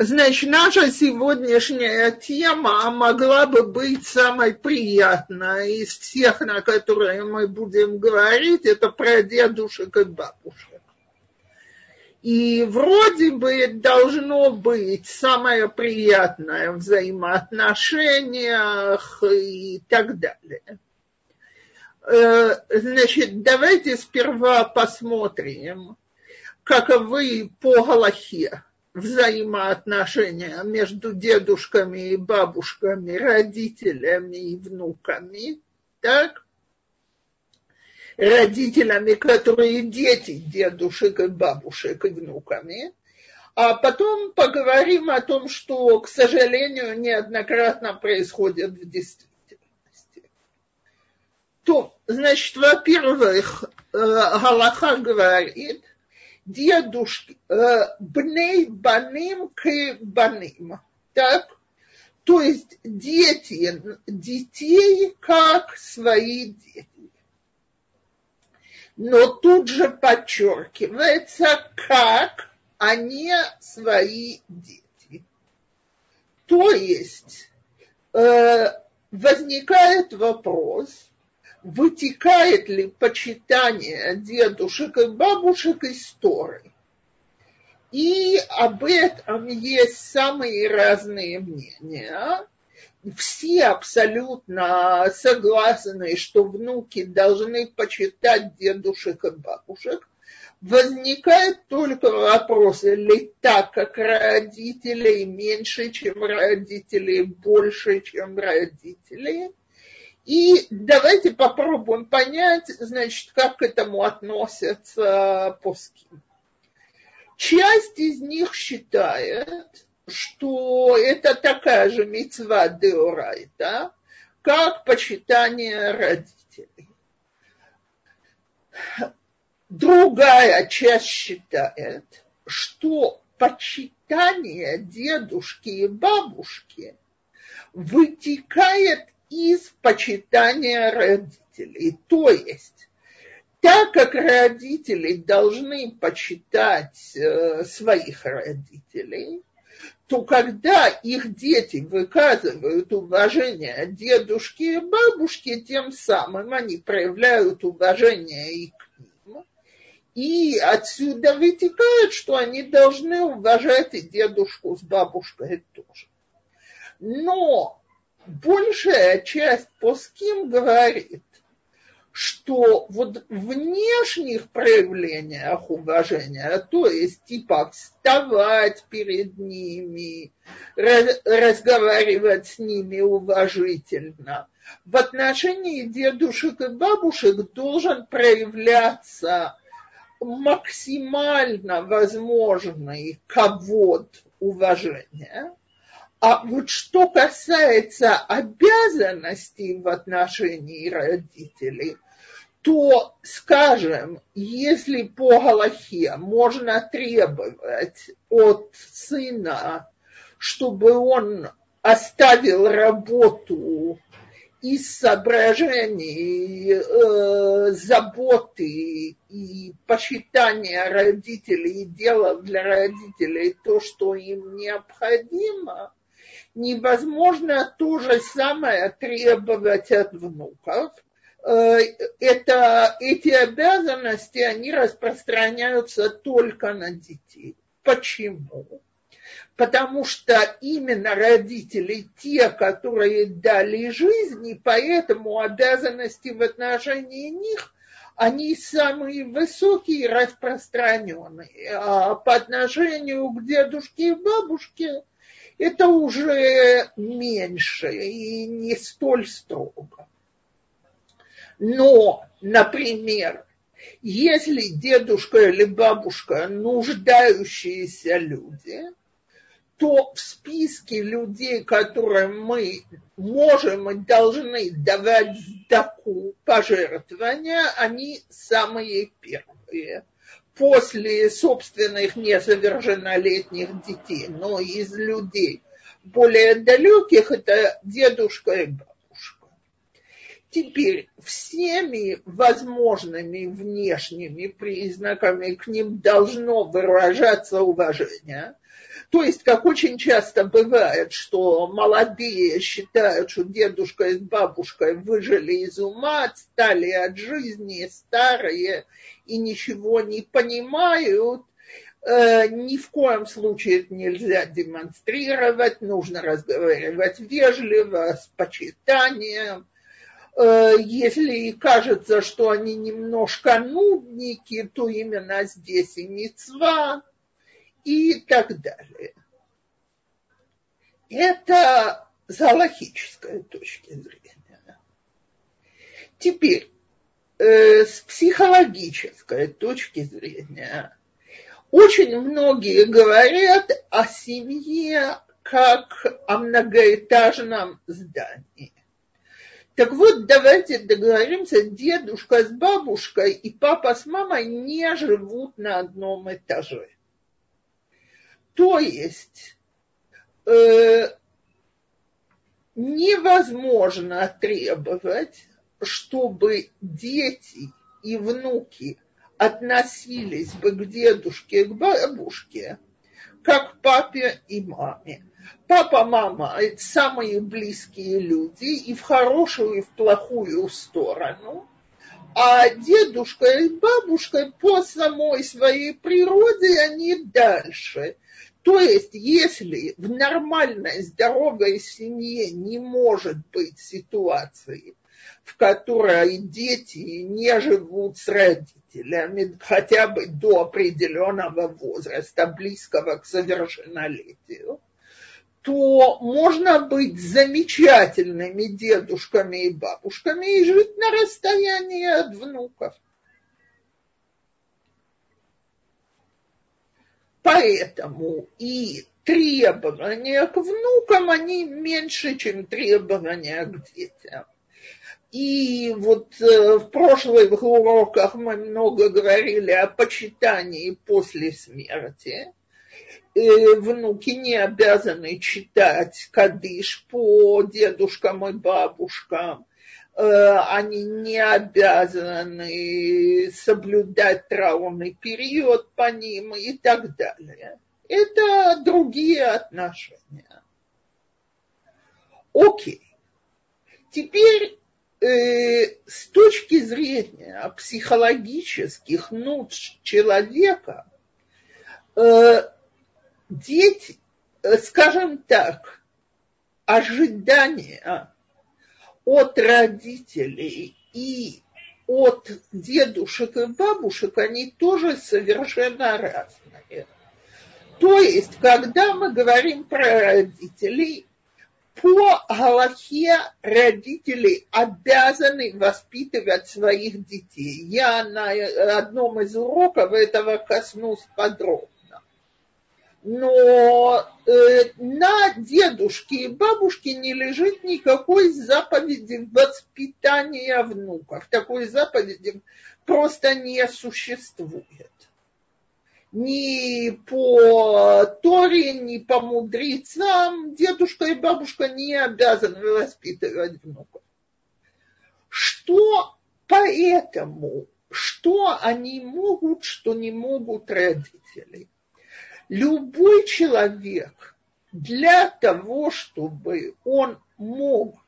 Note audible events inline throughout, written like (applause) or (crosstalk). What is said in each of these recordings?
Значит, наша сегодняшняя тема могла бы быть самой приятной из всех, на которые мы будем говорить, это про дедушек и бабушек. И вроде бы должно быть самое приятное в взаимоотношениях и так далее. Э, значит, давайте сперва посмотрим, каковы по Галахе взаимоотношения между дедушками и бабушками, родителями и внуками, так? Родителями, которые дети дедушек и бабушек и внуками. А потом поговорим о том, что, к сожалению, неоднократно происходит в действительности. То, значит, во-первых, э, Галаха говорит – дедушки, э, бней баним к баним. Так? То есть дети, детей как свои дети. Но тут же подчеркивается, как они свои дети. То есть э, возникает вопрос, вытекает ли почитание дедушек и бабушек из Торы. И об этом есть самые разные мнения. Все абсолютно согласны, что внуки должны почитать дедушек и бабушек. Возникает только вопрос, ли так, как родителей меньше, чем родителей, больше, чем родителей – и давайте попробуем понять, значит, как к этому относятся поски. Часть из них считает, что это такая же мецва деорайта, как почитание родителей. Другая часть считает, что почитание дедушки и бабушки вытекает из почитания родителей. То есть, так как родители должны почитать э, своих родителей, то когда их дети выказывают уважение дедушке и бабушке, тем самым они проявляют уважение и к ним. И отсюда вытекает, что они должны уважать и дедушку с бабушкой тоже. Но большая часть поским говорит, что вот внешних проявлениях уважения, то есть типа вставать перед ними, разговаривать с ними уважительно, в отношении дедушек и бабушек должен проявляться максимально возможный ковод уважения – а вот что касается обязанностей в отношении родителей, то, скажем, если по Галахе можно требовать от сына, чтобы он оставил работу из соображений э, заботы и посчитания родителей и делал для родителей то, что им необходимо, невозможно то же самое требовать от внуков. Э, это, эти обязанности, они распространяются только на детей. Почему? Потому что именно родители те, которые дали жизнь, и поэтому обязанности в отношении них они самые высокие и распространенные. А по отношению к дедушке и бабушке это уже меньше и не столь строго. Но, например, если дедушка или бабушка нуждающиеся люди, то в списке людей, которым мы можем и должны давать сдаку пожертвования, они самые первые – после собственных несовершеннолетних детей, но из людей более далеких это дедушка и бабушка. Теперь всеми возможными внешними признаками к ним должно выражаться уважение. То есть, как очень часто бывает, что молодые считают, что дедушка и бабушка выжили из ума, отстали от жизни, старые и ничего не понимают, э, ни в коем случае это нельзя демонстрировать, нужно разговаривать вежливо, с почитанием – если кажется, что они немножко нудники, то именно здесь и мецва и так далее. Это с галахической точки зрения. Теперь, э, с психологической точки зрения, очень многие говорят о семье как о многоэтажном здании. Так вот, давайте договоримся, дедушка с бабушкой и папа с мамой не живут на одном этаже. То есть э, невозможно требовать, чтобы дети и внуки относились бы к дедушке и к бабушке, как к папе и маме папа, мама – это самые близкие люди и в хорошую, и в плохую сторону. А дедушка и бабушка по самой своей природе они дальше. То есть, если в нормальной, здоровой семье не может быть ситуации, в которой дети не живут с родителями хотя бы до определенного возраста, близкого к совершеннолетию, то можно быть замечательными дедушками и бабушками и жить на расстоянии от внуков. Поэтому и требования к внукам, они меньше, чем требования к детям. И вот э, в прошлых уроках мы много говорили о почитании после смерти. Э, внуки не обязаны читать кадыш по дедушкам и бабушкам, э, они не обязаны соблюдать траурный период по ним и так далее. Это другие отношения. Окей. Теперь э, с точки зрения психологических нужд человека, э, дети, э, скажем так, ожидания от родителей и от дедушек и бабушек, они тоже совершенно разные. То есть, когда мы говорим про родителей, по Галахе родители обязаны воспитывать своих детей. Я на одном из уроков этого коснусь подробно но э, на дедушке и бабушке не лежит никакой заповеди воспитания внуков. Такой заповеди просто не существует. Ни по Торе, ни по мудрецам дедушка и бабушка не обязаны воспитывать внуков. Что поэтому, что они могут, что не могут родители? Любой человек для того, чтобы он мог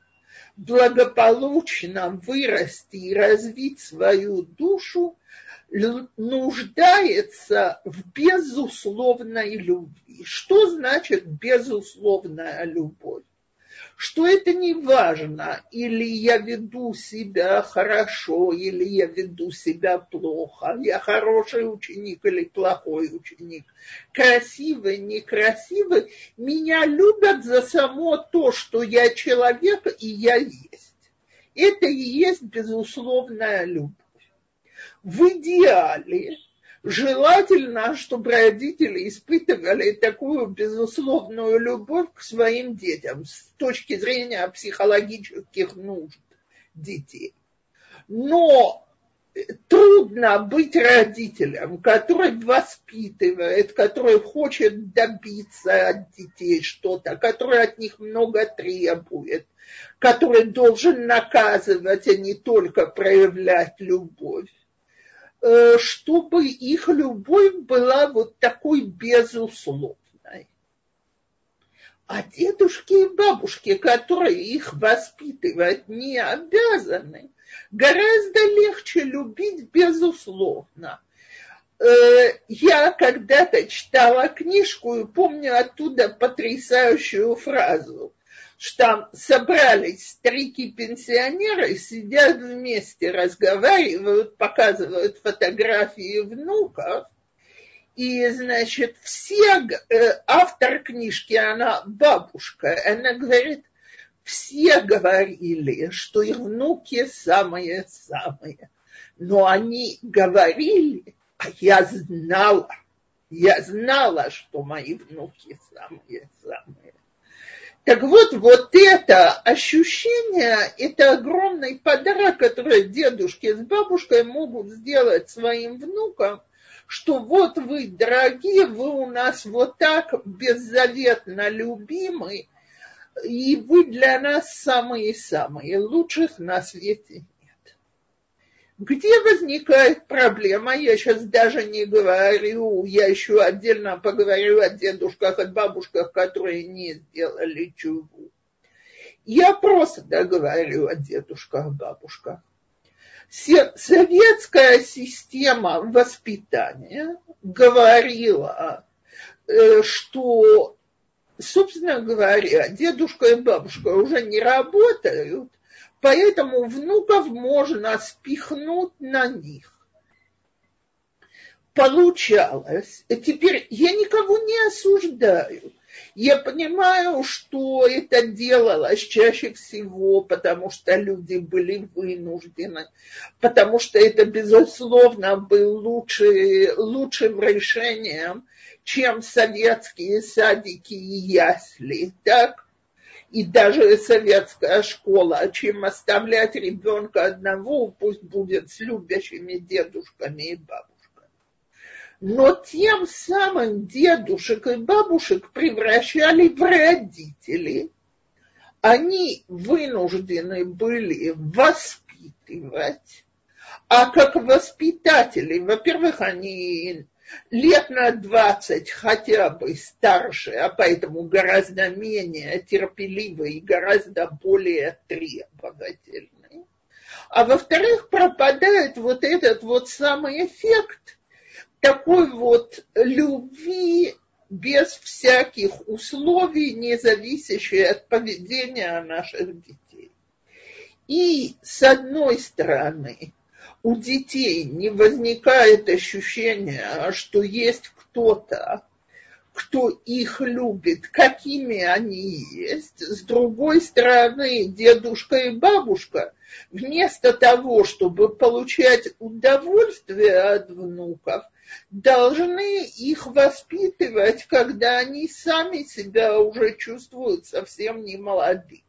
благополучно вырасти и развить свою душу, нуждается в безусловной любви. Что значит безусловная любовь? Что это не важно, или я веду себя хорошо, или я веду себя плохо, я хороший ученик или плохой ученик, красивый, некрасивый, меня любят за само то, что я человек и я есть. Это и есть безусловная любовь. В идеале Желательно, чтобы родители испытывали такую безусловную любовь к своим детям с точки зрения психологических нужд детей. Но трудно быть родителем, который воспитывает, который хочет добиться от детей что-то, который от них много требует, который должен наказывать, а не только проявлять любовь. Э, чтобы их любовь была вот такой безусловной. А дедушки и бабушки, которые их воспитывать не обязаны, гораздо легче любить безусловно. Э, я когда-то читала книжку и помню оттуда потрясающую фразу, что там собрались старики-пенсионеры, сидят вместе, разговаривают, показывают фотографии внуков, и, значит, все, э, автор книжки, она бабушка, она говорит, все говорили, что их внуки самые-самые. Но они говорили, а я знала, я знала, что мои внуки самые-самые. Так вот, вот это ощущение, это огромный подарок, который дедушки с бабушкой могут сделать своим внукам, что вот вы, дорогие, вы у нас вот так беззаветно любимы, и вы для нас самые-самые, лучших на свете. Где возникает проблема, я сейчас даже не говорю, я еще отдельно поговорю о дедушках и бабушках, которые не сделали чуву. Я просто говорю о дедушках, бабушках. Советская система воспитания говорила, э, что собственно говоря, дедушка и бабушка уже не работают, поэтому внуков можно спихнуть на них. Получалось. Теперь я никого не осуждаю. Я понимаю, что это делалось чаще всего, потому что люди были вынуждены, потому что это, безусловно, был лучший, лучшим решением, чем советские садики и ясли, так? И даже советская школа, чем оставлять ребенка одного, пусть будет с любящими дедушками и бабушками. Но тем самым дедушек и бабушек превращали в родителей. Они вынуждены были воспитывать, а как воспитатели, во-первых, они лет на 20 хотя бы старше, а поэтому гораздо менее терпеливый и гораздо более требовательный. А во-вторых, пропадает вот этот вот самый эффект такой вот любви без всяких условий, не зависящей от поведения наших детей. И с одной стороны, у детей не возникает ощущения, что есть кто-то, кто их любит, какими они есть. С другой стороны, дедушка и бабушка, вместо того, чтобы получать удовольствие от внуков, должны их воспитывать, когда они сами себя уже чувствуют совсем не молодыми.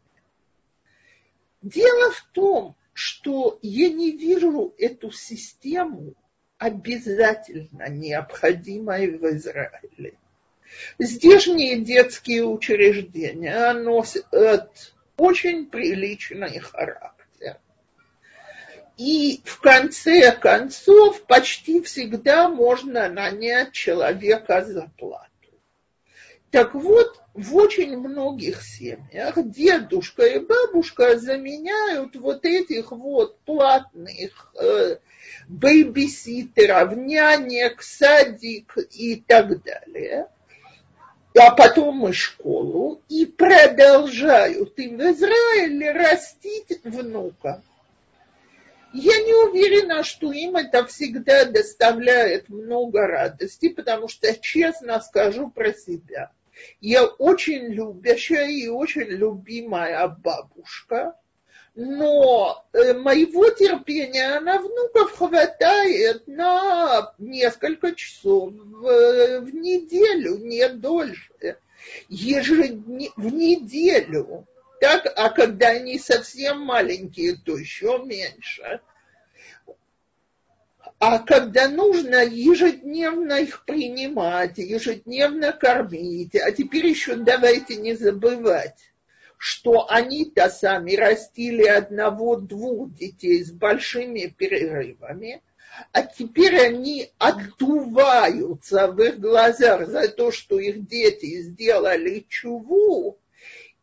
Дело в том, что я не вижу эту систему обязательно необходимой в Израиле. Здешние детские учреждения носят очень приличный характер. И в конце концов почти всегда можно нанять человека за плату. Так вот, в очень многих семьях дедушка и бабушка заменяют вот этих вот платных э, бейбиситеров, нянек, садик и так далее, а потом и школу, и продолжают и в Израиле растить внука. Я не уверена, что им это всегда доставляет много радости, потому что, честно скажу про себя – я очень любящая и очень любимая бабушка, но э, моего терпения на внуков хватает на несколько часов в, неделю, не дольше, ежедне, в неделю. Так, а когда они совсем маленькие, то еще меньше. А когда нужно ежедневно их принимать, ежедневно кормить, а теперь еще давайте не забывать, что они-то сами растили одного-двух детей с большими перерывами, а теперь они отдуваются в их глазах за то, что их дети сделали чуву,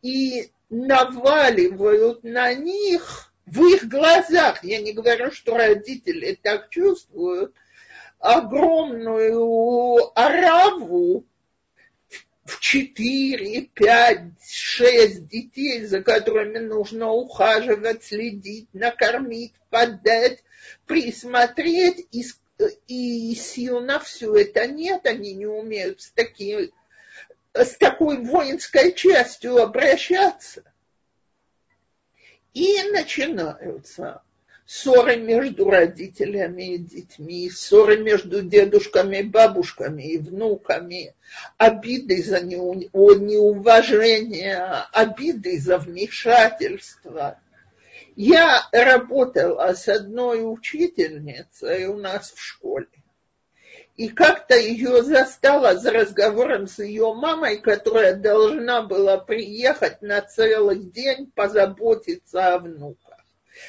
и наваливают на них в их глазах, я не говорю, что родители так чувствуют, огромную ораву в 4, 5, 6 детей, за которыми нужно ухаживать, следить, накормить, подать, присмотреть, и, и сил на все это нет, они не умеют с, таки, с такой воинской частью обращаться. И начинаются ссоры между родителями и детьми, ссоры между дедушками бабушками и внуками, обиды за неуважение, обиды за вмешательство. Я работала с одной учительницей у нас в школе. И как-то ее застала за разговором с ее мамой, которая должна была приехать на целый день позаботиться о внуках.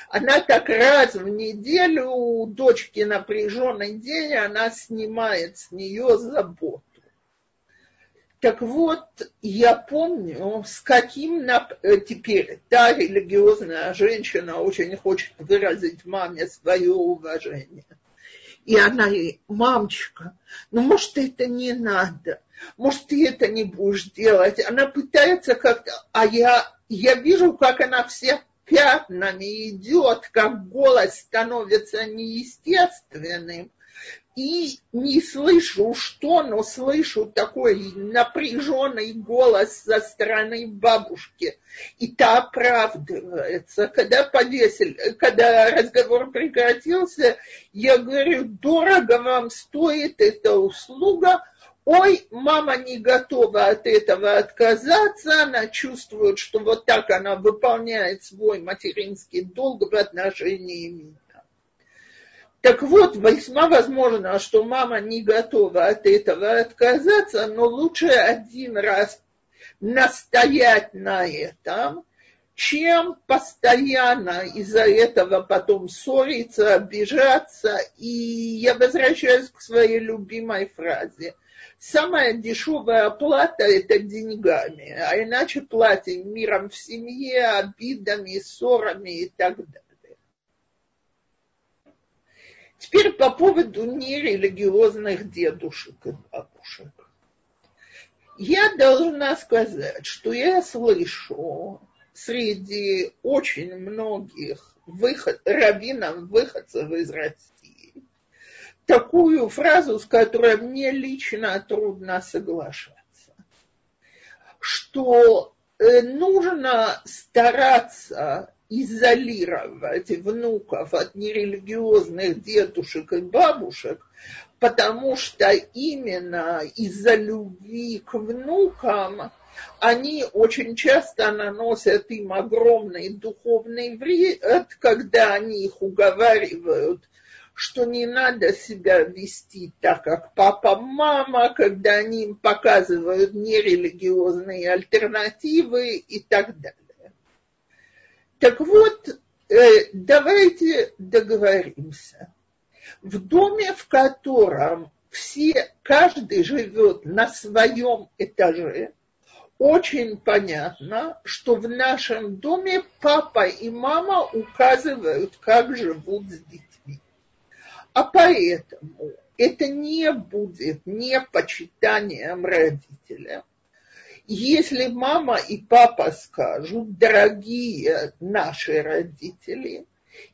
Она так раз в неделю у дочки напряженный день, она снимает с нее заботу. Так вот, я помню, с каким э, теперь та религиозная женщина очень хочет выразить маме свое уважение. И она ей, мамочка, ну может это не надо, может ты это не будешь делать. Она пытается как-то, а я, я вижу, как она всех пятнами идет, как голос становится неестественным, и не слышу что, но слышу такой напряженный голос со стороны бабушки. И та оправдывается. Когда повесили, когда разговор прекратился, я говорю, дорого вам стоит эта услуга, ой, мама не готова от этого отказаться, она чувствует, что вот так она выполняет свой материнский долг в отношении меня. Так вот, весьма возможно, что мама не готова от этого отказаться, но лучше один раз настоять на этом, чем постоянно из-за этого потом ссориться, обижаться. И я возвращаюсь к своей любимой фразе самая дешевая оплата – это деньгами, а иначе платим миром в семье, обидами, ссорами и так далее. Теперь по поводу нерелигиозных дедушек и бабушек. Я должна сказать, что я слышу среди очень многих выход, раввинов, выходцев из России, такую фразу, с которой мне лично трудно соглашаться, что э, нужно стараться изолировать внуков от нерелигиозных дедушек и бабушек, потому что именно из-за любви к внукам они очень часто наносят им огромный духовный вред, когда они их уговаривают что не надо себя вести так, как папа, мама, когда они им показывают нерелигиозные альтернативы и так далее. Так вот, э, давайте договоримся. В доме, в котором все, каждый живет на своем этаже, очень понятно, что в нашем доме папа и мама указывают, как живут с детьми. А поэтому это не будет не почитанием родителя. Если мама и папа скажут, дорогие наши родители,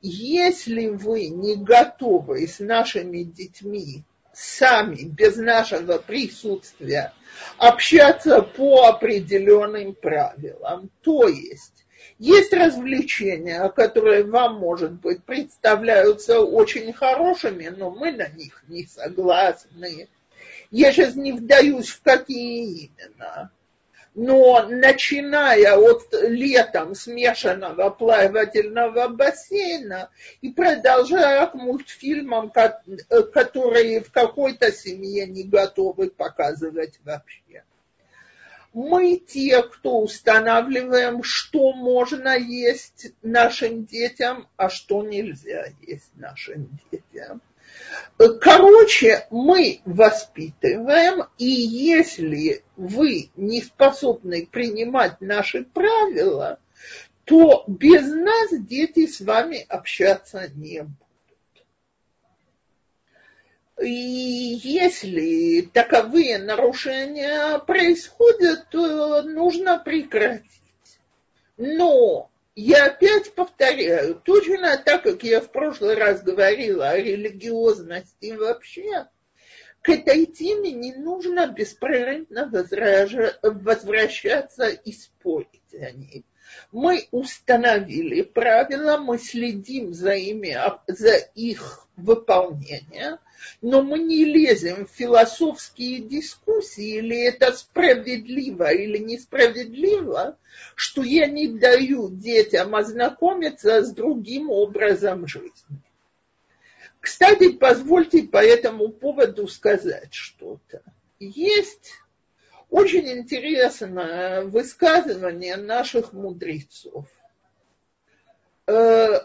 если вы не готовы с нашими детьми сами, без нашего присутствия, общаться по определенным правилам, то есть есть развлечения, которые вам, может быть, представляются очень хорошими, но мы на них не согласны. Я сейчас не вдаюсь в какие именно. Но начиная от летом смешанного плавательного бассейна и продолжая к мультфильмам, которые в какой-то семье не готовы показывать вообще. Мы те, кто устанавливаем, что можно есть нашим детям, а что нельзя есть нашим детям. Короче, мы воспитываем, и если вы не способны принимать наши правила, то без нас дети с вами общаться не будут. И если таковые нарушения происходят, то нужно прекратить. Но я опять повторяю, точно так, как я в прошлый раз говорила о религиозности вообще, к этой теме не нужно беспрерывно возвращаться и спорить о ней. Мы установили правила, мы следим за, ими, за их выполнением, но мы не лезем в философские дискуссии, или это справедливо или несправедливо, что я не даю детям ознакомиться с другим образом жизни. Кстати, позвольте по этому поводу сказать что-то. Есть очень интересное высказывание наших мудрецов. Э,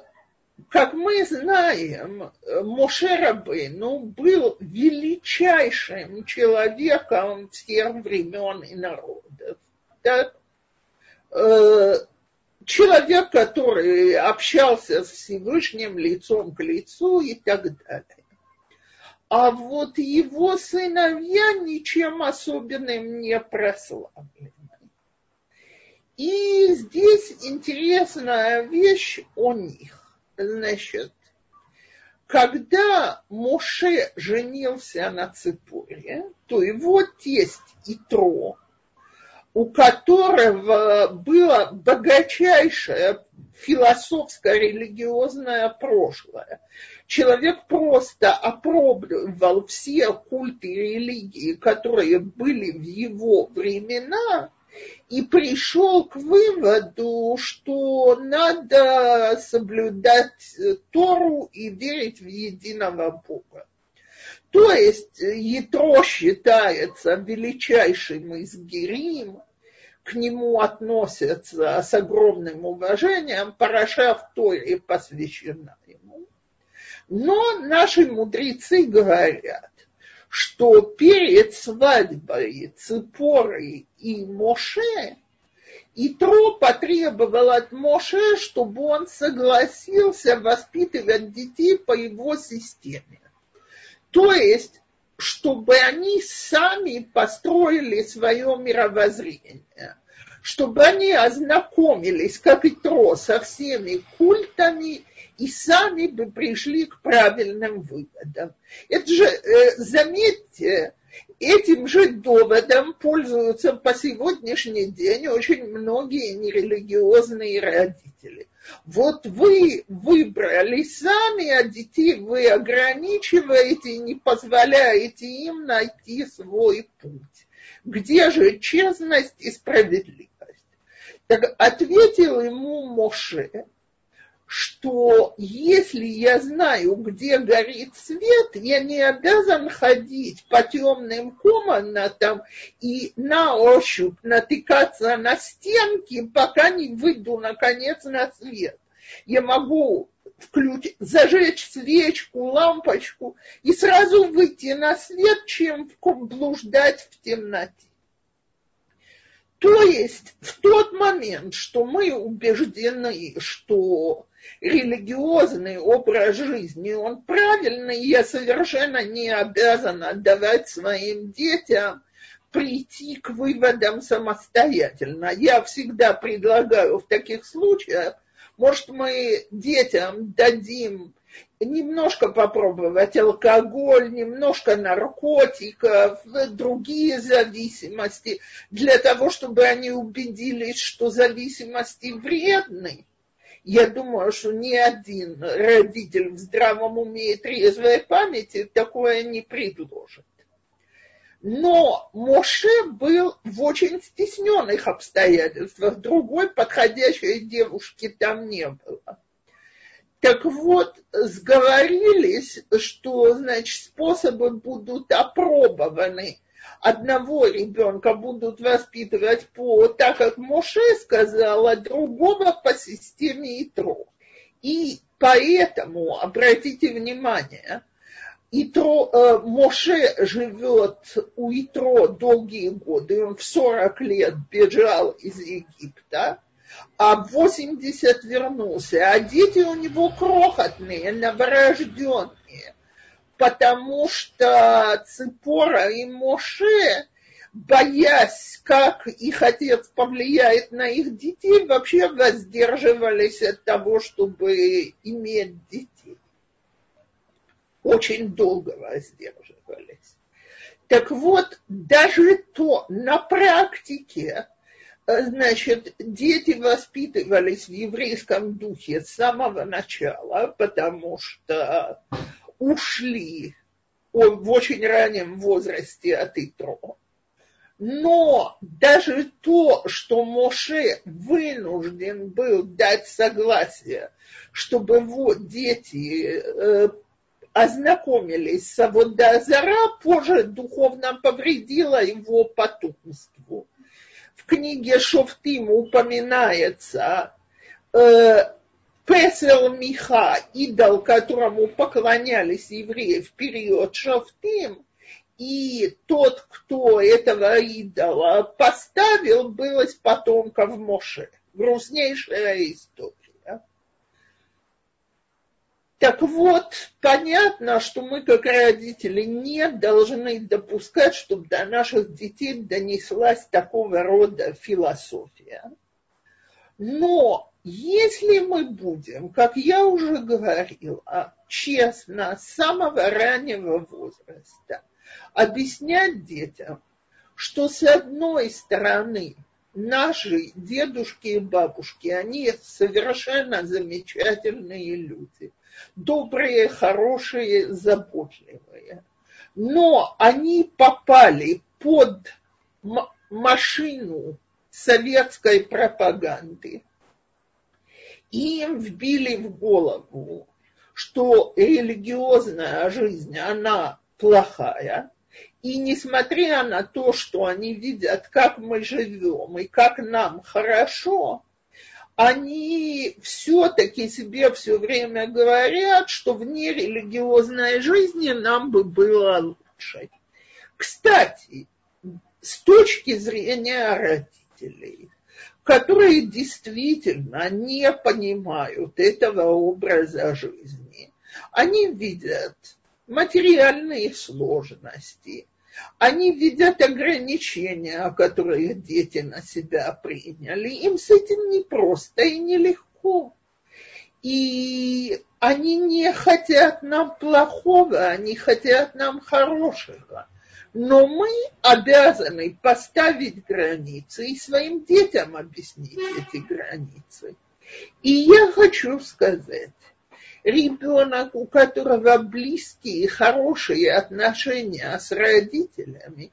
как мы знаем, Моше Рабейну был величайшим человеком всех времен и народов. Так? Э, человек, который общался с Всевышним лицом к лицу и так далее. А вот его сыновья ничем особенным не прославлены. И здесь интересная вещь о них. Значит, когда Моше женился на Ципоре, то его тесть Итро, у которого было богачайшее философско-религиозное прошлое. Человек просто опробовал все культы религии, которые были в его времена, и пришел к выводу, что надо соблюдать Тору и верить в единого Бога. То есть Ятро считается величайшим из герим, к нему относятся с огромным уважением, Параша в Торе посвящена ему. Но наши мудрецы говорят, что перед свадьбой Ципоры и Моше Итро потребовал от Моше, чтобы он согласился воспитывать детей по его системе. То есть, чтобы они сами построили свое мировоззрение, чтобы они ознакомились, как Итро, со всеми культами и сами бы пришли к правильным выводам. Это же, э, заметьте, этим же доводом пользуются по сегодняшний день очень многие нерелигиозные родители. Вот вы выбрали сами, а детей вы ограничиваете и не позволяете им найти свой путь. Где же честность и справедливость? Так ответил ему Моше, что если я знаю, где горит свет, я не обязан ходить по темным комнатам и на ощупь натыкаться на стенки, пока не выйду, наконец, на свет. Я могу включить, зажечь свечку, лампочку и сразу выйти на свет, чем блуждать в темноте. То есть в тот момент, что мы убеждены, что религиозный образ жизни, он правильный, я совершенно не обязана давать своим детям прийти к выводам самостоятельно. Я всегда предлагаю в таких случаях, может, мы детям дадим немножко попробовать алкоголь, немножко наркотиков, другие зависимости, для того, чтобы они убедились, что зависимости вредны я думаю, что ни один родитель в здравом уме и трезвой памяти такое не предложит. Но Моше был в очень стесненных обстоятельствах. Другой подходящей девушки там не было. Так вот, сговорились, что, значит, способы будут опробованы. Одного ребенка будут воспитывать по, так как Моше сказал, а другого по системе Итро. И поэтому, обратите внимание, Итро, э, Моше живет у Итро долгие годы, он в 40 лет бежал из Египта, а в 80 вернулся, а дети у него крохотные, новорожденные, потому что Ципора и Моше, боясь, как их отец повлияет на их детей, вообще воздерживались от того, чтобы иметь детей. Очень долго воздерживались. Так вот, даже то на практике значит, дети воспитывались в еврейском духе с самого начала, потому что ушли в очень раннем возрасте от Итро. Но даже то, что Моше вынужден был дать согласие, чтобы его дети э, ознакомились с Аводазара, позже духовно повредило его потомству в книге Шофтим упоминается э, Песел Миха, идол, которому поклонялись евреи в период Шофтим, и тот, кто этого идола поставил, был из потомков Моше. Грустнейшая история. Так вот, понятно, что мы, как родители, не должны допускать, чтобы до наших детей донеслась такого рода философия. Но если мы будем, как я уже говорила, честно, с самого раннего возраста объяснять детям, что с одной стороны наши дедушки и бабушки, они совершенно замечательные люди – добрые, хорошие, заботливые. Но они попали под машину советской пропаганды. И им вбили в голову, что религиозная жизнь, она плохая, и несмотря на то, что они видят, как мы живем и как нам хорошо, они все-таки себе все время говорят, что вне религиозной жизни нам бы было лучше. Кстати, с точки зрения родителей, которые действительно не понимают этого образа жизни, они видят материальные сложности, они видят ограничения, которые дети на себя приняли. Им с этим непросто и нелегко. И они не хотят нам плохого, они хотят нам хорошего. Но мы обязаны поставить границы и своим детям объяснить эти границы. И я хочу сказать, ребенок, у которого близкие, хорошие отношения с родителями,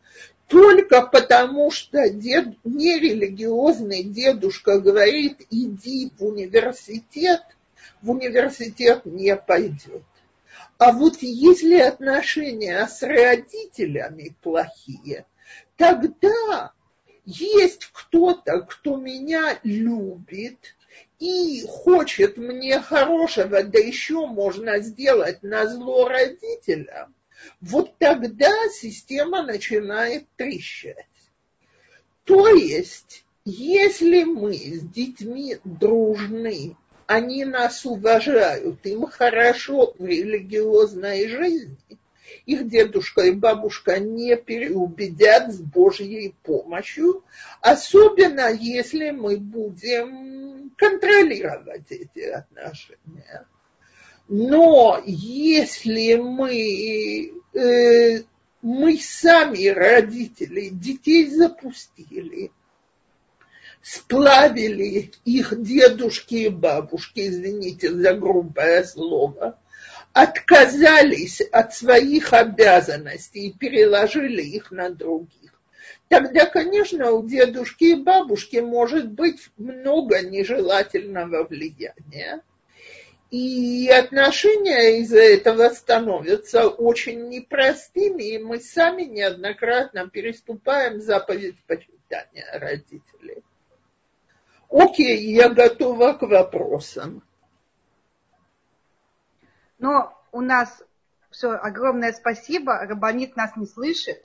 только потому, что дед, нерелигиозный дедушка говорит, иди в университет, в университет не пойдет. А вот если отношения с родителями плохие, тогда есть кто-то, кто меня любит, и хочет мне хорошего, да еще можно сделать на зло родителям, вот тогда система начинает трещать. То есть, если мы с детьми дружны, они нас уважают, им хорошо в религиозной жизни, их дедушка и бабушка не переубедят с Божьей помощью, особенно если мы будем контролировать эти отношения. Но если мы, э, мы сами, родители, детей запустили, сплавили их дедушки и бабушки, извините за грубое слово, отказались от своих обязанностей и переложили их на других, тогда, конечно, у дедушки и бабушки может быть много нежелательного влияния. И отношения из-за этого становятся очень непростыми, и мы сами неоднократно переступаем заповедь почитания родителей. Окей, я готова к вопросам. Но у нас все, огромное спасибо. Рабанит нас не слышит.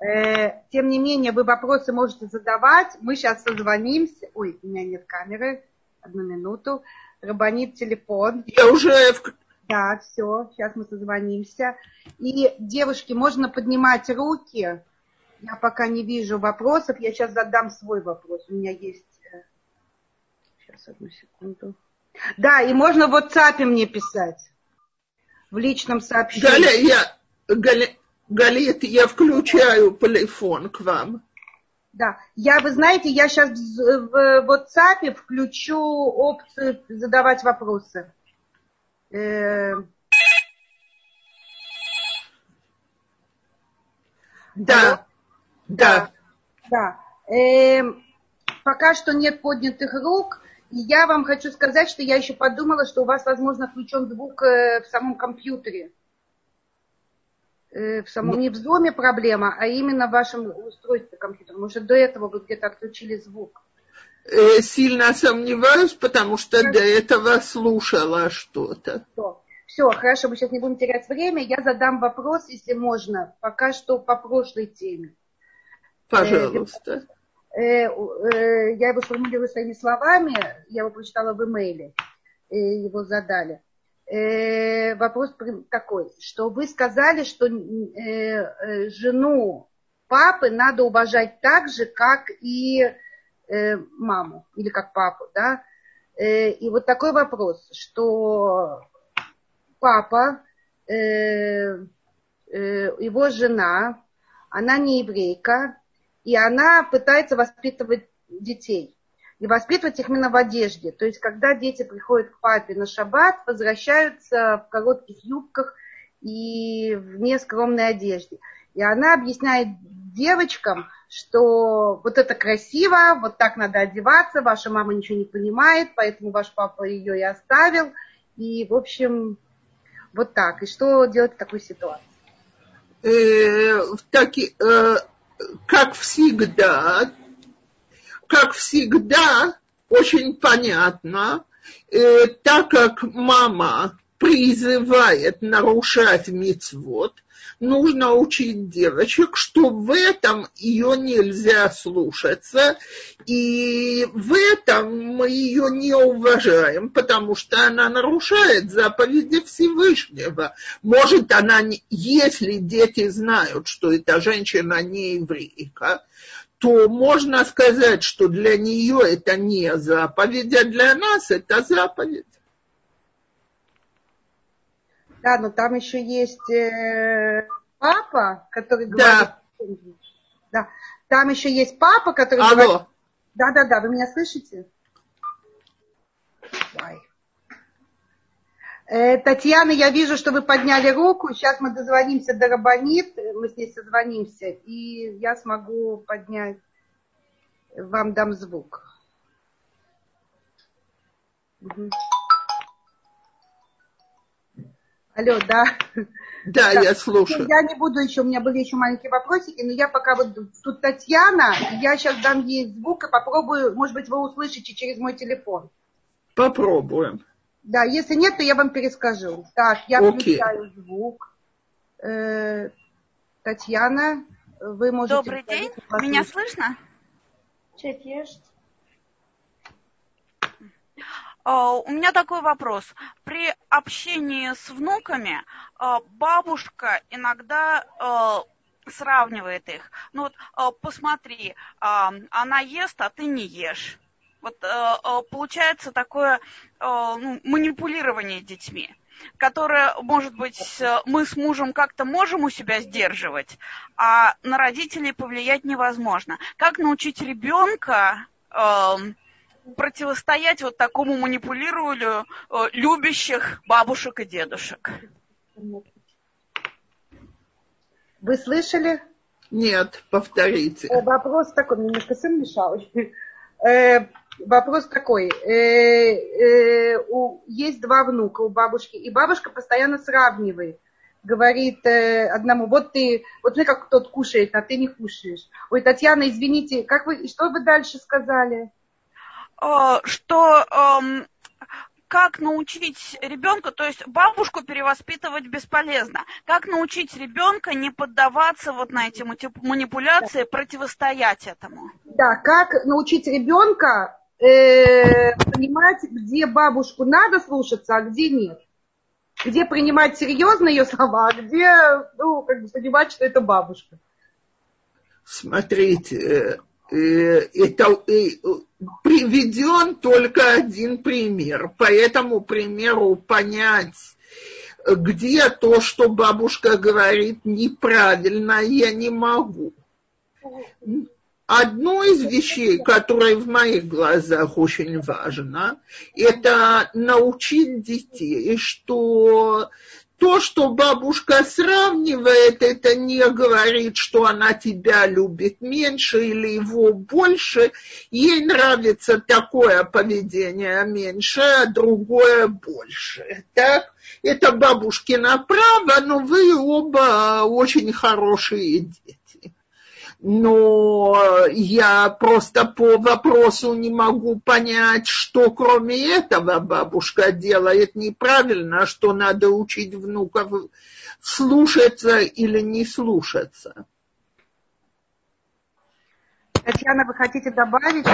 Э, тем не менее, вы вопросы можете задавать. Мы сейчас созвонимся. Ой, у меня нет камеры. Одну минуту. Рабанит телефон. Я уже... Да, все, сейчас мы созвонимся. И, девушки, можно поднимать руки. Я пока не вижу вопросов. Я сейчас задам свой вопрос. У меня есть... Сейчас, одну секунду. Да, и можно в WhatsApp мне писать. В личном сообщении. Галя, я... Галя... Галит, я включаю телефон к вам. Да, я, вы знаете, я сейчас в WhatsApp включу опцию задавать вопросы. Э, да, да. Да. Э, пока что нет поднятых рук. И я вам хочу сказать, что я еще подумала, что у вас, возможно, включен звук э, в самом компьютере. Э, в самом, ну, не в доме проблема, а именно в вашем устройстве компьютера. Может, до этого вы где-то отключили звук. Э, сильно сомневаюсь, потому что хорошо. до этого слушала что-то. Все. Все, хорошо, мы сейчас не будем терять время. Я задам вопрос, если можно, пока что по прошлой теме. Пожалуйста. Я его сформулирую своими словами, я его прочитала в имейле, его задали э, вопрос такой, что вы сказали, что э, э, жену папы надо уважать так же, как и э, маму или как папу, да? Э, и вот такой вопрос, что папа, э, э, его жена, она не еврейка, и она пытается воспитывать детей и воспитывать их именно в одежде. То есть, когда дети приходят к папе на шаббат, возвращаются в коротких юбках и в нескромной одежде. И она объясняет девочкам, что вот это красиво, вот так надо одеваться, ваша мама ничего не понимает, поэтому ваш папа ее и оставил. И, в общем, вот так. И что делать в такой ситуации? Э, так, э, как всегда, как всегда, очень понятно, э, так как мама призывает нарушать мицвод, нужно учить девочек, что в этом ее нельзя слушаться, и в этом мы ее не уважаем, потому что она нарушает заповеди Всевышнего. Может, она, если дети знают, что эта женщина не еврейка, то можно сказать, что для нее это не заповедь, а для нас это заповедь. Да, но там еще есть э, папа, который говорит. Да. да. Там еще есть папа, который Алло. говорит. Да, да, да, вы меня слышите? Ой. Э, Татьяна, я вижу, что вы подняли руку. Сейчас мы дозвонимся до Рабанит, мы с ней созвонимся, и я смогу поднять, вам дам звук. Угу. Алло, да. Да, я слушаю. Я не буду еще, у меня были еще маленькие вопросики, но я пока вот тут Татьяна, я сейчас дам ей звук и попробую, может быть, вы услышите через мой телефон. Попробуем. Да, если нет, то я вам перескажу. Так, я okay. включаю звук. Э, Татьяна, вы можете... Добрый день, меня слышно? Чет есть. У меня такой вопрос. При общении с внуками а, бабушка иногда а, сравнивает их. Ну вот а, посмотри, она ест, а ты не ешь. Вот получается такое ну, манипулирование детьми которое, может быть, мы с мужем как-то можем у себя сдерживать, а на родителей повлиять невозможно. Как научить ребенка противостоять вот такому манипулированию э, любящих бабушек и дедушек? Вы слышали? Нет, повторите. Э, вопрос такой, мне немножко сын мешал. Э, вопрос такой. Есть два внука у бабушки, и бабушка постоянно сравнивает говорит э, одному, вот ты, вот смотри, как тот кушает, а ты не кушаешь. Ой, Татьяна, извините, как вы, что вы дальше сказали? Что эм, как научить ребенка, то есть бабушку перевоспитывать бесполезно. Как научить ребенка не поддаваться вот на эти манипуляции, противостоять этому? Да, как научить ребенка э, понимать, где бабушку надо слушаться, а где нет где принимать серьезно ее слова, а где ну, как бы понимать, что это бабушка. Смотрите, э, э, это э, приведен только один пример. По этому примеру понять, где то, что бабушка говорит неправильно, я не могу. Одно из вещей, которое в моих глазах очень важно, это научить детей, что то, что бабушка сравнивает, это не говорит, что она тебя любит меньше или его больше. Ей нравится такое поведение меньше, а другое больше. Так? Это бабушкино право, но вы оба очень хорошие дети но я просто по вопросу не могу понять, что кроме этого бабушка делает неправильно, что надо учить внуков слушаться или не слушаться. Татьяна, вы хотите добавить?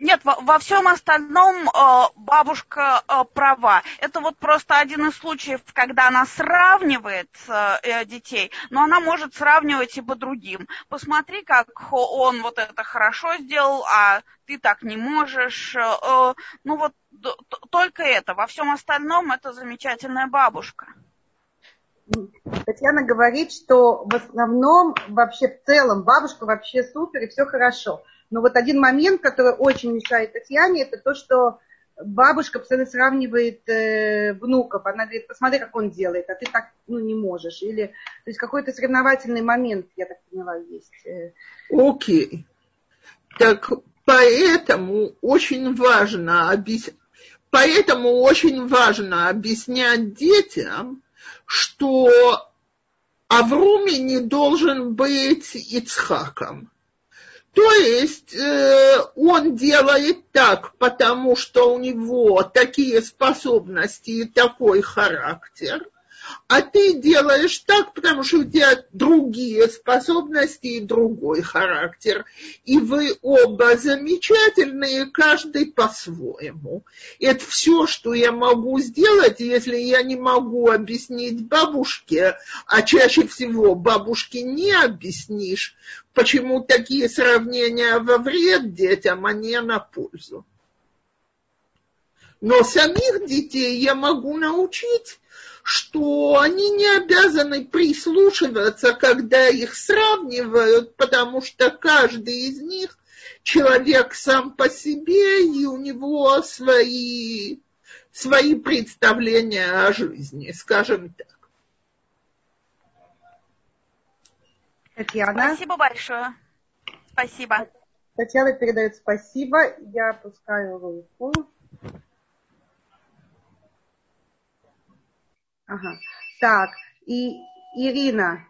Нет, во, во всем остальном э, бабушка э, права. Это вот просто один из случаев, когда она сравнивает э, э, детей, но она может сравнивать и по другим. Посмотри, как он вот это хорошо сделал, а ты так не можешь. Э, э, ну вот только это. Во всем остальном это замечательная бабушка. Татьяна говорит, что в основном, вообще в целом, бабушка вообще супер и все хорошо. Но вот один момент, который очень мешает Татьяне, это то, что бабушка постоянно сравнивает э, внуков. Она говорит, посмотри, как он делает, а ты так ну, не можешь. Или, то есть какой-то соревновательный момент, я так поняла, есть. Э. Окей. Okay. Так поэтому очень важно объяснять, поэтому очень важно объяснять детям, что Авруми не должен быть Ицхаком. То есть э, он делает так, потому что у него такие способности и такой характер – а ты делаешь так, потому что у тебя другие способности и другой характер. И вы оба замечательные, каждый по-своему. Это все, что я могу сделать, если я не могу объяснить бабушке, а чаще всего бабушке не объяснишь, почему такие сравнения во вред детям, а не на пользу. Но самих детей я могу научить что они не обязаны прислушиваться, когда их сравнивают, потому что каждый из них человек сам по себе, и у него свои, свои представления о жизни, скажем так. Татьяна. Спасибо большое. Спасибо. Татьяна передает спасибо. Я опускаю руку. Ага. Так, и Ирина.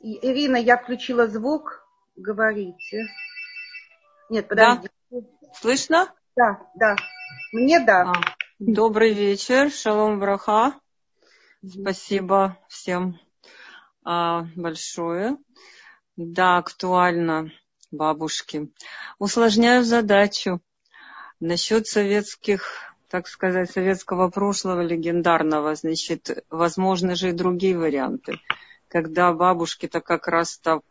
Ирина, я включила звук. Говорите. Нет, подожди. Да. Слышно? Да, да. Мне да. А, добрый вечер. Шалом браха. Спасибо всем а, большое. Да, актуально, бабушки. Усложняю задачу. Насчет советских так сказать, советского прошлого легендарного, значит, возможны же и другие варианты, когда бабушки-то как раз-то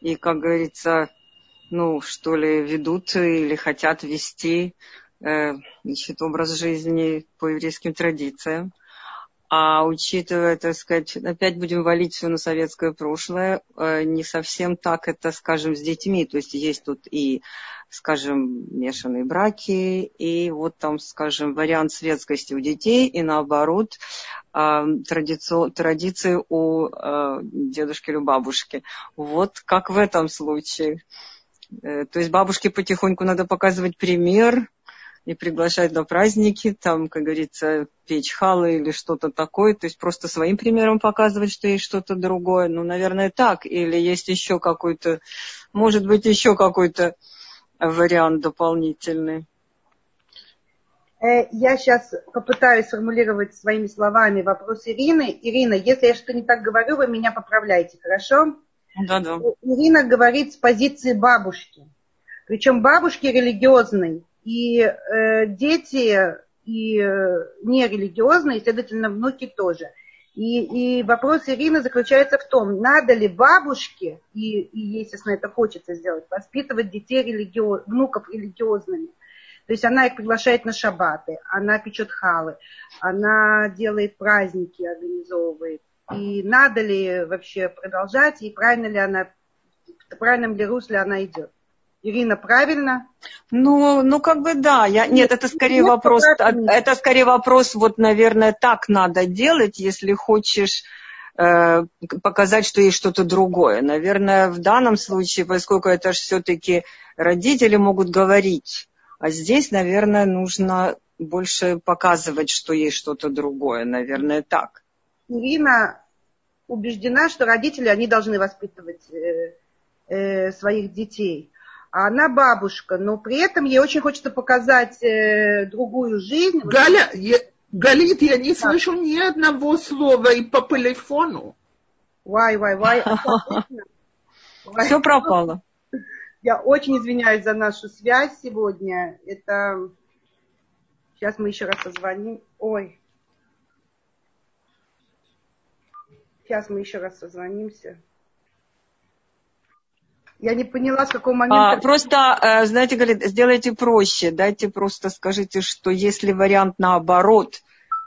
и, как говорится, ну, что ли, ведут или хотят вести э, значит, образ жизни по еврейским традициям. А учитывая, так сказать, опять будем валить все на советское прошлое, э, не совсем так это, скажем, с детьми. То есть есть тут и, скажем, мешанные браки, и вот там, скажем, вариант светскости у детей, и наоборот, э, традици... традиции у э, дедушки или бабушки. Вот как в этом случае. То есть бабушке потихоньку надо показывать пример, и приглашать на праздники, там, как говорится, печь халы или что-то такое, то есть просто своим примером показывать, что есть что-то другое. Ну, наверное, так. Или есть еще какой-то, может быть, еще какой-то вариант дополнительный. Э, я сейчас попытаюсь сформулировать своими словами вопрос Ирины. Ирина, если я что-то не так говорю, вы меня поправляйте, хорошо? Да, да. Ирина говорит с позиции бабушки. Причем бабушки религиозной. И э, дети и э, нерелигиозные, следовательно, внуки тоже. И, и вопрос Ирины заключается в том, надо ли бабушке, и, и естественно, это хочется сделать, воспитывать детей религиоз, внуков религиозными. То есть она их приглашает на шабаты, она печет халы, она делает праздники, организовывает. И надо ли вообще продолжать, и правильно ли она, в правильном ли русле она идет. Ирина, правильно? Ну, ну как бы да. Я, нет, это скорее нет, вопрос, это скорее вопрос, вот, наверное, так надо делать, если хочешь э, показать, что есть что-то другое. Наверное, в данном случае, поскольку это же все-таки родители могут говорить, а здесь, наверное, нужно больше показывать, что есть что-то другое. Наверное, так. Ирина убеждена, что родители, они должны воспитывать э, э, своих детей а она бабушка, но при этом ей очень хочется показать э, другую жизнь. Галя, я, Галит, я не да. слышу ни одного слова и по телефону. Вай, вай, вай. (laughs) Все пропало. Я очень извиняюсь за нашу связь сегодня. Это... Сейчас мы еще раз созвоним. Ой. Сейчас мы еще раз созвонимся. Я не поняла, с какого момента... А, просто, э, знаете, говорит, сделайте проще, дайте просто скажите, что если вариант наоборот,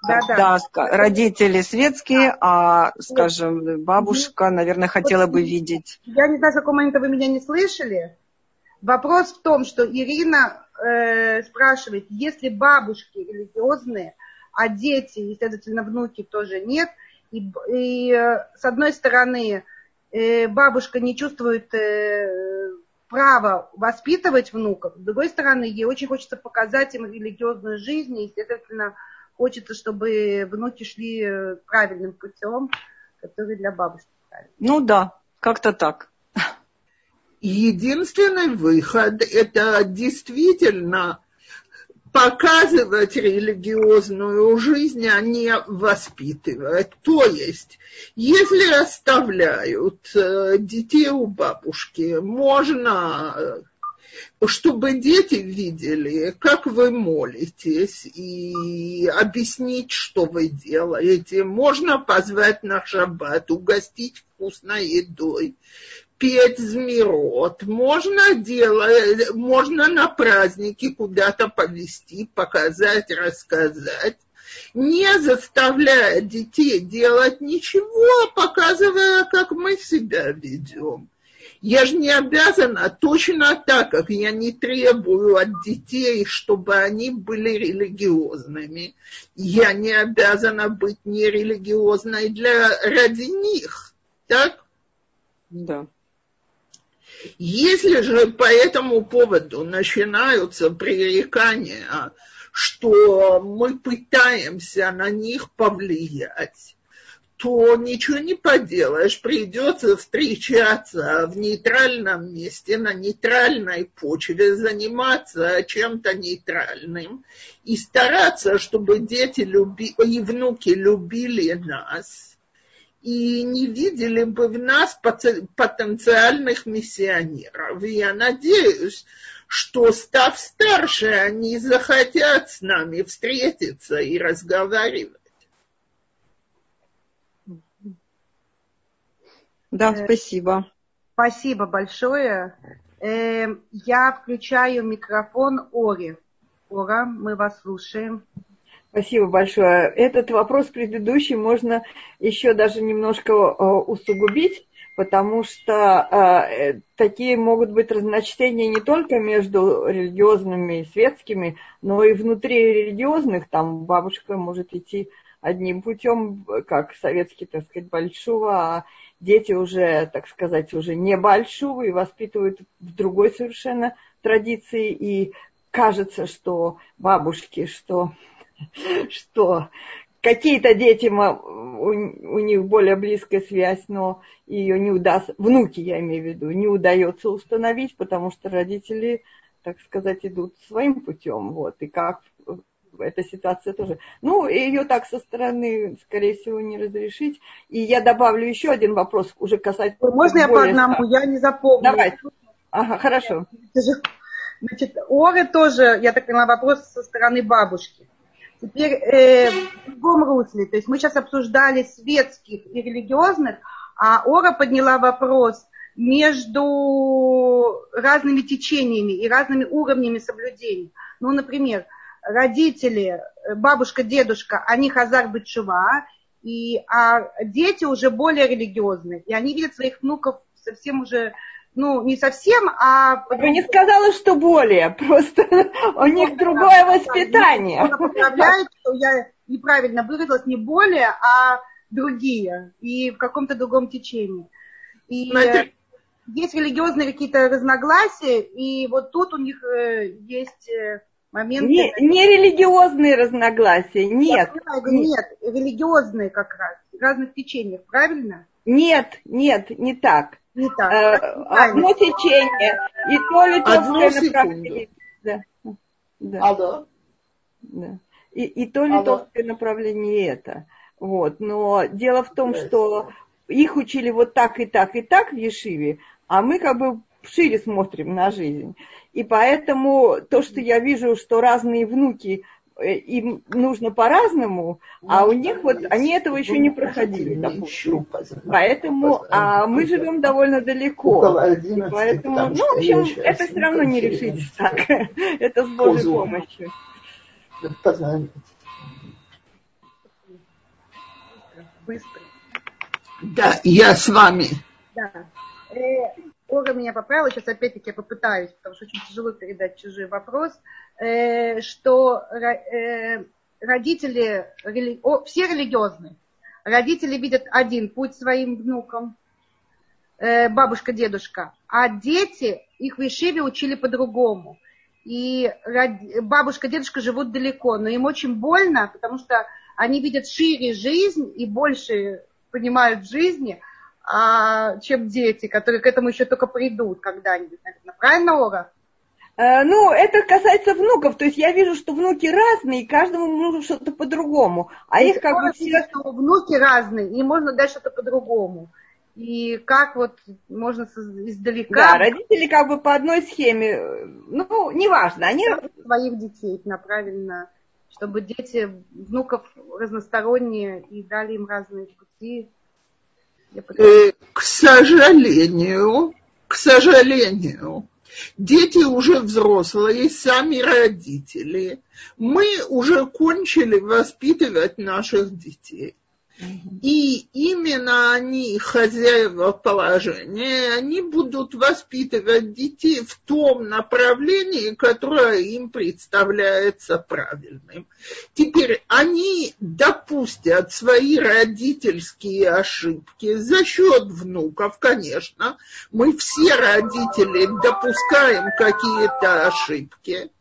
да, когда да. родители светские, а, скажем, бабушка, наверное, хотела бы видеть. Я не знаю, с какого момента вы меня не слышали. Вопрос в том, что Ирина э, спрашивает, если бабушки религиозные, а дети, и, следовательно, внуки тоже нет, и, и э, с одной стороны, бабушка не чувствует э, права воспитывать внуков. С другой стороны, ей очень хочется показать им религиозную жизнь, и, естественно, хочется, чтобы внуки шли э, правильным путем, который для бабушки правильный. Ну да, как-то так. Единственный выход – это действительно показывать религиозную жизнь, а не воспитывать. То есть, если оставляют э, детей у бабушки, можно чтобы дети видели, как вы молитесь, и объяснить, что вы делаете. Можно позвать на шаббат, угостить вкусной едой, петь змирот, можно делать, можно на праздники куда-то повести, показать, рассказать, не заставляя детей делать ничего, показывая, как мы себя ведем. Я же не обязана точно так, как я не требую от детей, чтобы они были религиозными. Я не обязана быть нерелигиозной для, ради них. Так? Да. Если же по этому поводу начинаются пререкания, что мы пытаемся на них повлиять, то ничего не поделаешь, придется встречаться в нейтральном месте, на нейтральной почве, заниматься чем-то нейтральным и стараться, чтобы дети люби... и внуки любили нас – и не видели бы в нас потенциальных миссионеров. И я надеюсь, что став старше, они захотят с нами встретиться и разговаривать. Да, э, спасибо. Спасибо большое. Э, я включаю микрофон Ори. Ора, мы вас слушаем. Спасибо большое. Этот вопрос предыдущий можно еще даже немножко э, усугубить, потому что э, такие могут быть разночтения не только между религиозными и светскими, но и внутри религиозных. Там бабушка может идти одним путем, как советский, так сказать, большого, а дети уже, так сказать, уже не большого и воспитывают в другой совершенно традиции. И кажется, что бабушки, что (laughs) что какие-то дети, у, них более близкая связь, но ее не удастся, внуки я имею в виду, не удается установить, потому что родители, так сказать, идут своим путем. Вот, и как эта ситуация тоже. Ну, ее так со стороны, скорее всего, не разрешить. И я добавлю еще один вопрос, уже касательно... Можно я по одному? Я не запомню. Давай. Ага, хорошо. Значит, Оры тоже, я так поняла, вопрос со стороны бабушки. Теперь э, в другом русле. То есть мы сейчас обсуждали светских и религиозных, а Ора подняла вопрос между разными течениями и разными уровнями соблюдения. Ну, например, родители, бабушка, дедушка, они хазар бычева, и, а дети уже более религиозные. И они видят своих внуков совсем уже ну, не совсем, а... Я не сказала, что более, просто (laughs) у них другое воспитание. Он поправляет, что я неправильно выразилась, не более, а другие, и в каком-то другом течении. И есть религиозные какие-то разногласия, и вот тут у них э, есть э, моменты... Не, не религиозные разногласия, нет. Нет, нет, религиозные как раз, в разных течениях, правильно? Нет, нет, не так. Не так. Э, одно течение. И то литовское направление. Да. Да. Алло. Да. И, и то литовское направление это. Вот. Но дело в том, что их учили вот так и так и так в Ешиве, а мы как бы шире смотрим на жизнь. И поэтому то, что я вижу, что разные внуки им нужно по-разному, а у них вот они этого еще не проходили, допустим. Поэтому, а мы живем довольно далеко. Поэтому, ну, в общем, это все равно не решить так. (laughs) Это с Божьей помощью. Быстро. Да, я с вами. Да. Ора меня поправила, сейчас опять-таки я попытаюсь, потому что очень тяжело передать чужой вопрос, э, что э, родители, все религиозные, родители видят один путь своим внукам, э, бабушка, дедушка, а дети их в Ишиве учили по-другому. И бабушка, дедушка живут далеко, но им очень больно, потому что они видят шире жизнь и больше понимают в жизни – а, чем дети, которые к этому еще только придут когда-нибудь, наверное. Правильно, Ора? Э, ну, это касается внуков. То есть я вижу, что внуки разные, и каждому нужно что-то по-другому. А их как бы все... Что внуки разные, и можно дать что-то по-другому. И как вот можно издалека... Да, родители как бы по одной схеме, ну, неважно, они... Своих детей направленно, чтобы дети, внуков разносторонние, и дали им разные пути, Э, к сожалению, к сожалению, дети уже взрослые, сами родители. Мы уже кончили воспитывать наших детей. И именно они, хозяева положения, они будут воспитывать детей в том направлении, которое им представляется правильным. Теперь они допустят свои родительские ошибки за счет внуков, конечно. Мы все родители допускаем какие-то ошибки.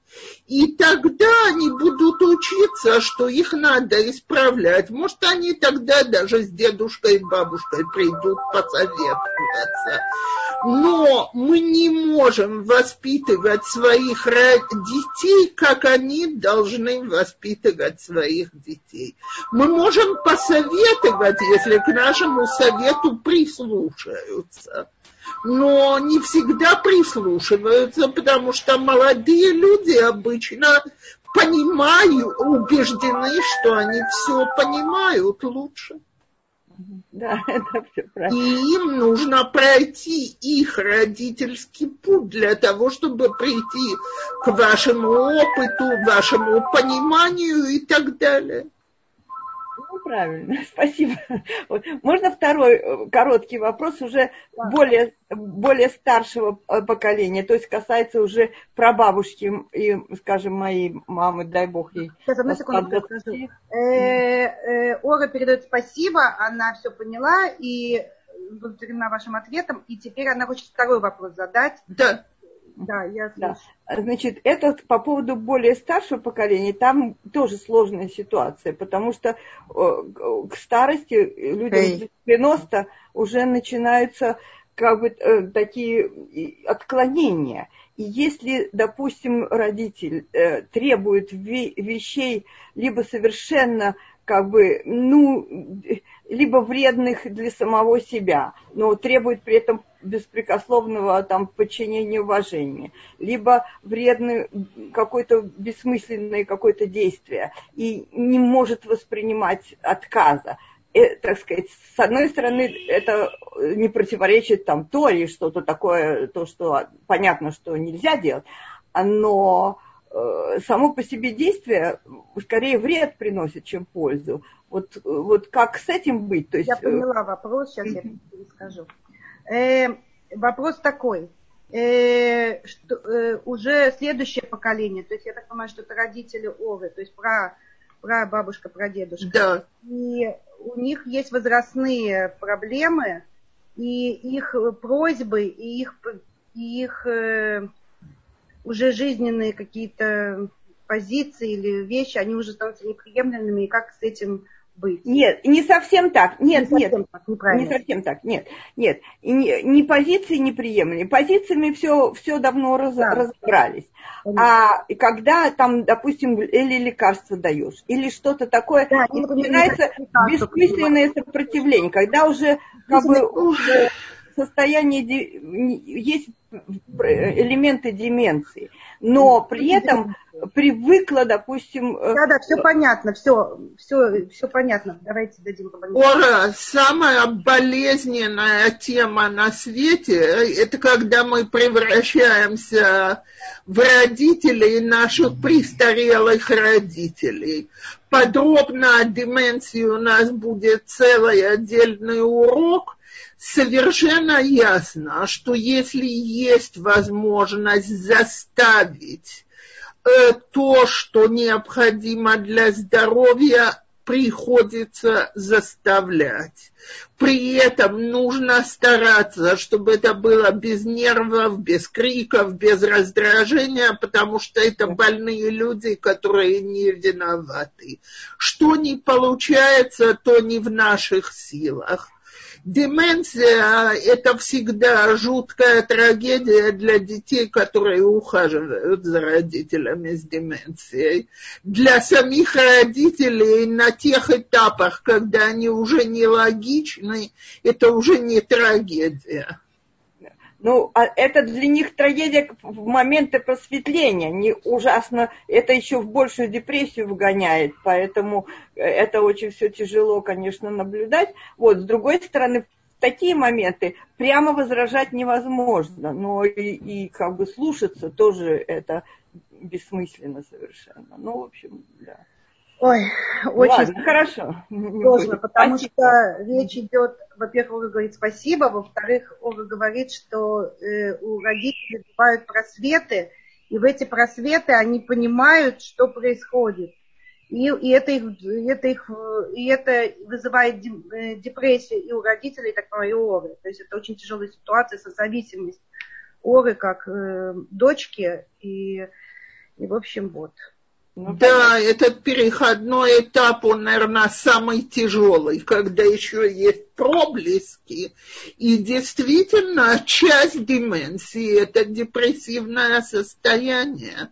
И тогда они будут учиться, что их надо исправлять. Может, они тогда даже с дедушкой и бабушкой придут посоветоваться. Но мы не можем воспитывать своих детей, как они должны воспитывать своих детей. Мы можем посоветовать, если к нашему совету прислушаются но не всегда прислушиваются, потому что молодые люди обычно понимают, убеждены, что они все понимают лучше. Да, (laughs) это все правильно. И им нужно пройти их родительский путь для того, чтобы прийти к вашему опыту, вашему пониманию и так далее правильно, (laughs) спасибо. Вот. Можно второй э, короткий вопрос уже да. более, более старшего э, поколения, то есть касается уже прабабушки и, скажем, моей мамы, дай бог ей. Сейчас, одну секунду скажу. Э, Ора передает спасибо, она все поняла и благодарена вашим ответом, и теперь она хочет второй вопрос задать. Да. Да, я слышу. Да. Значит, это по поводу более старшего поколения, там тоже сложная ситуация, потому что к старости людям 90 уже начинаются как бы э, такие отклонения. И если, допустим, родитель э, требует вещей либо совершенно как бы, ну, либо вредных для самого себя, но требует при этом беспрекословного там подчинения уважения, либо вредное какое-то бессмысленное какое-то действие и не может воспринимать отказа. И, так сказать, с одной стороны, это не противоречит там Торе, что-то такое, то, что понятно, что нельзя делать, но э, само по себе действие скорее вред приносит, чем пользу. Вот, вот как с этим быть? То есть, я поняла вопрос, сейчас я скажу. Э, вопрос такой. Э, что, э, уже следующее поколение, то есть я так понимаю, что это родители Овы, то есть про, про бабушка, про дедушка. Да. И у них есть возрастные проблемы, и их просьбы, и их, и их э, уже жизненные какие-то позиции или вещи, они уже становятся неприемлемыми, и как с этим быть. Нет, не совсем так. Нет, не нет, совсем так, не совсем так. Нет, нет. И не, не позиции неприемлемые. Позициями все, все давно раз, да. разобрались. А когда там, допустим, или лекарство даешь, или что-то такое, да, начинается бессмысленное сопротивление, когда уже как бы состояние есть элементы деменции, но при этом привыкла, допустим... Э, да, да, все понятно, все, все, все понятно. Давайте дадим Ора, самая болезненная тема на свете, это когда мы превращаемся в родителей наших престарелых родителей. Подробно о деменции у нас будет целый отдельный урок – совершенно ясно, что если есть возможность заставить э, то, что необходимо для здоровья, приходится заставлять. При этом нужно стараться, чтобы это было без нервов, без криков, без раздражения, потому что это больные люди, которые не виноваты. Что не получается, то не в наших силах. Деменция – это всегда жуткая трагедия для детей, которые ухаживают за родителями с деменцией. Для самих родителей на тех этапах, когда они уже не логичны, это уже не трагедия. Ну, а это для них трагедия в моменты просветления. Не ужасно, это еще в большую депрессию вгоняет, поэтому э, это очень все тяжело, конечно, наблюдать. Вот, с другой стороны, такие моменты прямо возражать невозможно, но и, и как бы слушаться тоже это бессмысленно совершенно. Ну, в общем, да. Ой, очень Ладно, хорошо. сложно, потому спасибо. что речь идет, во-первых, Ольга говорит спасибо, во-вторых, Ольга говорит, что э, у родителей бывают просветы, и в эти просветы они понимают, что происходит. И, и, это, их, и, это, их, и это вызывает э, депрессию и у родителей, так и у Оры. То есть это очень тяжелая ситуация, созависимость Оры как э, дочки. И, и, в общем, вот. Ну, да, этот переходной этап, он, наверное, самый тяжелый, когда еще есть проблески. И действительно, часть деменции – это депрессивное состояние.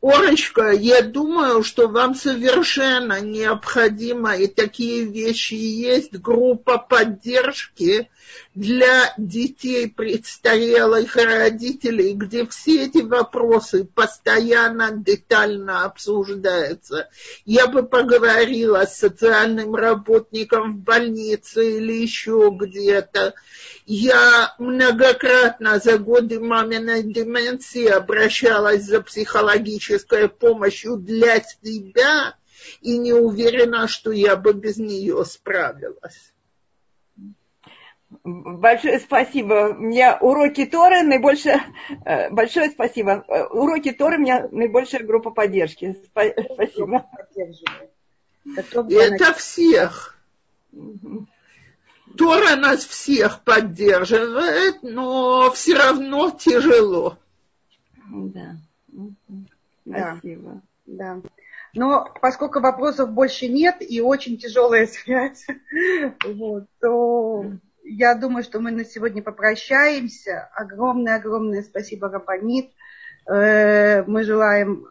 Орочка, я думаю, что вам совершенно необходимо, и такие вещи есть, группа поддержки для детей престарелых родителей, где все эти вопросы постоянно детально обсуждаются. Я бы поговорила с социальным работником в больнице или еще где-то. Я многократно за годы маминой деменции обращалась за психологической помощью для себя и не уверена, что я бы без нее справилась. Большое спасибо. У меня уроки Торы наибольшее... Э, большое спасибо. Э, уроки Торы у меня наибольшая группа поддержки. Спасибо. Это всех. Тора нас всех поддерживает, но все равно тяжело. Да. Спасибо. Да. Но поскольку вопросов больше нет и очень тяжелая (laughs) связь, вот, то я думаю, что мы на сегодня попрощаемся. Огромное-огромное спасибо, Рабанит. Э, мы желаем,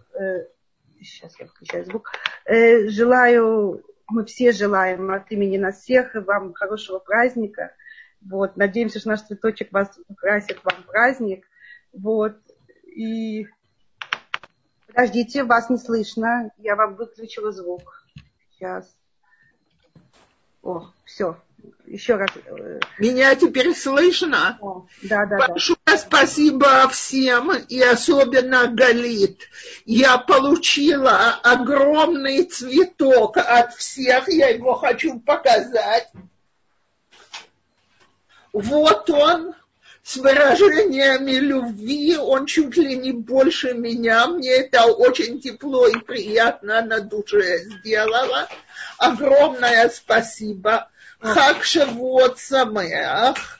сейчас я включаю звук, э, желаю мы все желаем от имени нас всех вам хорошего праздника. Вот, надеемся, что наш цветочек вас украсит вам праздник. Вот, и подождите, вас не слышно. Я вам выключила звук. Сейчас. О, все. Еще раз. Э, Меня теперь слышно? да, да, Большое да. спасибо всем, и особенно Галит. Я получила огромный цветок от всех, я его хочу показать. Вот он, с выражениями любви, он чуть ли не больше меня. Мне это очень тепло и приятно на душе сделало. Огромное спасибо. Хак Шавуот Самеах.